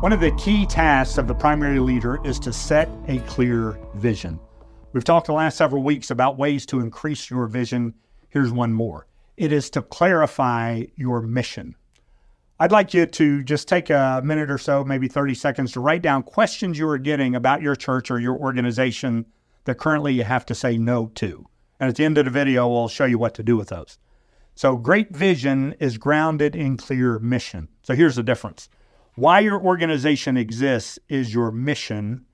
One of the key tasks of the primary leader is to set a clear vision. We've talked the last several weeks about ways to increase your vision. Here's one more it is to clarify your mission. I'd like you to just take a minute or so, maybe 30 seconds, to write down questions you are getting about your church or your organization that currently you have to say no to. And at the end of the video, we'll show you what to do with those. So, great vision is grounded in clear mission. So, here's the difference why your organization exists is your mission.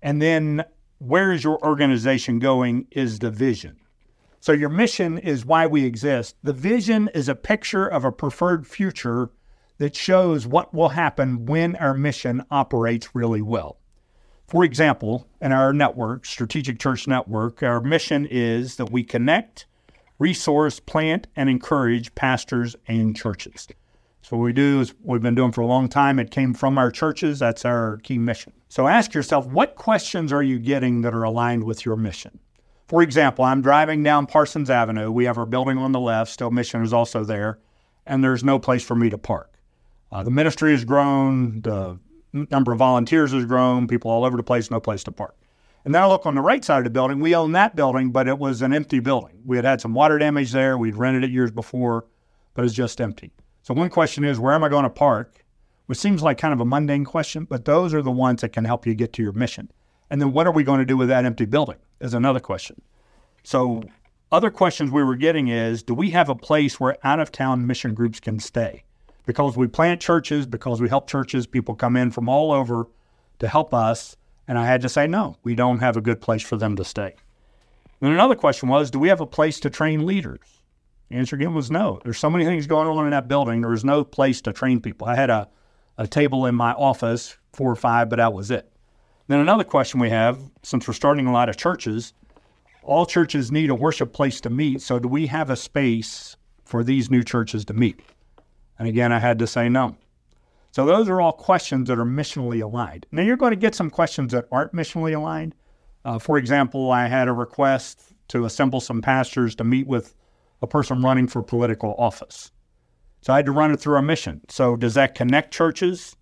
And then, where is your organization going is the vision. So, your mission is why we exist. The vision is a picture of a preferred future that shows what will happen when our mission operates really well. For example, in our network, Strategic Church Network, our mission is that we connect, resource, plant, and encourage pastors and churches. So, what we do is we've been doing for a long time. It came from our churches. That's our key mission. So, ask yourself what questions are you getting that are aligned with your mission? For example, I'm driving down Parsons Avenue. We have our building on the left, still mission is also there, and there's no place for me to park. Uh, the ministry has grown, the number of volunteers has grown, people all over the place, no place to park. And then I look on the right side of the building. We own that building, but it was an empty building. We had had some water damage there. We'd rented it years before, but it's just empty. So one question is, where am I going to park? Which seems like kind of a mundane question, but those are the ones that can help you get to your mission. And then what are we going to do with that empty building is another question. So other questions we were getting is, do we have a place where out of town mission groups can stay? because we plant churches, because we help churches, people come in from all over to help us. And I had to say, no, we don't have a good place for them to stay. Then another question was, do we have a place to train leaders? The answer again was no. There's so many things going on in that building. There was no place to train people. I had a, a table in my office, four or five, but that was it. Then another question we have, since we're starting a lot of churches, all churches need a worship place to meet. So do we have a space for these new churches to meet? And again, I had to say no. So those are all questions that are missionally aligned. Now you're going to get some questions that aren't missionally aligned. Uh, for example, I had a request to assemble some pastors to meet with a person running for political office. So I had to run it through our mission. So does that connect churches?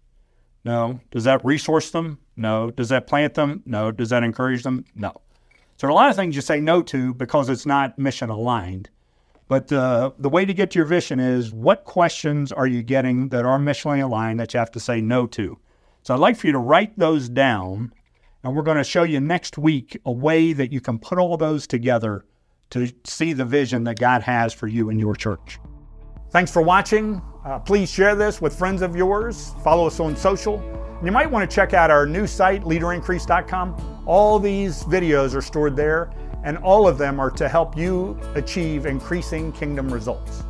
No. Does that resource them? No. Does that plant them? No. Does that encourage them? No. So there are a lot of things you say no to because it's not mission aligned. But uh, the way to get to your vision is what questions are you getting that are missionally aligned that you have to say no to? So I'd like for you to write those down, and we're going to show you next week a way that you can put all those together to see the vision that God has for you and your church. Thanks for watching. Uh, please share this with friends of yours. Follow us on social. You might want to check out our new site, leaderincrease.com. All these videos are stored there and all of them are to help you achieve increasing kingdom results.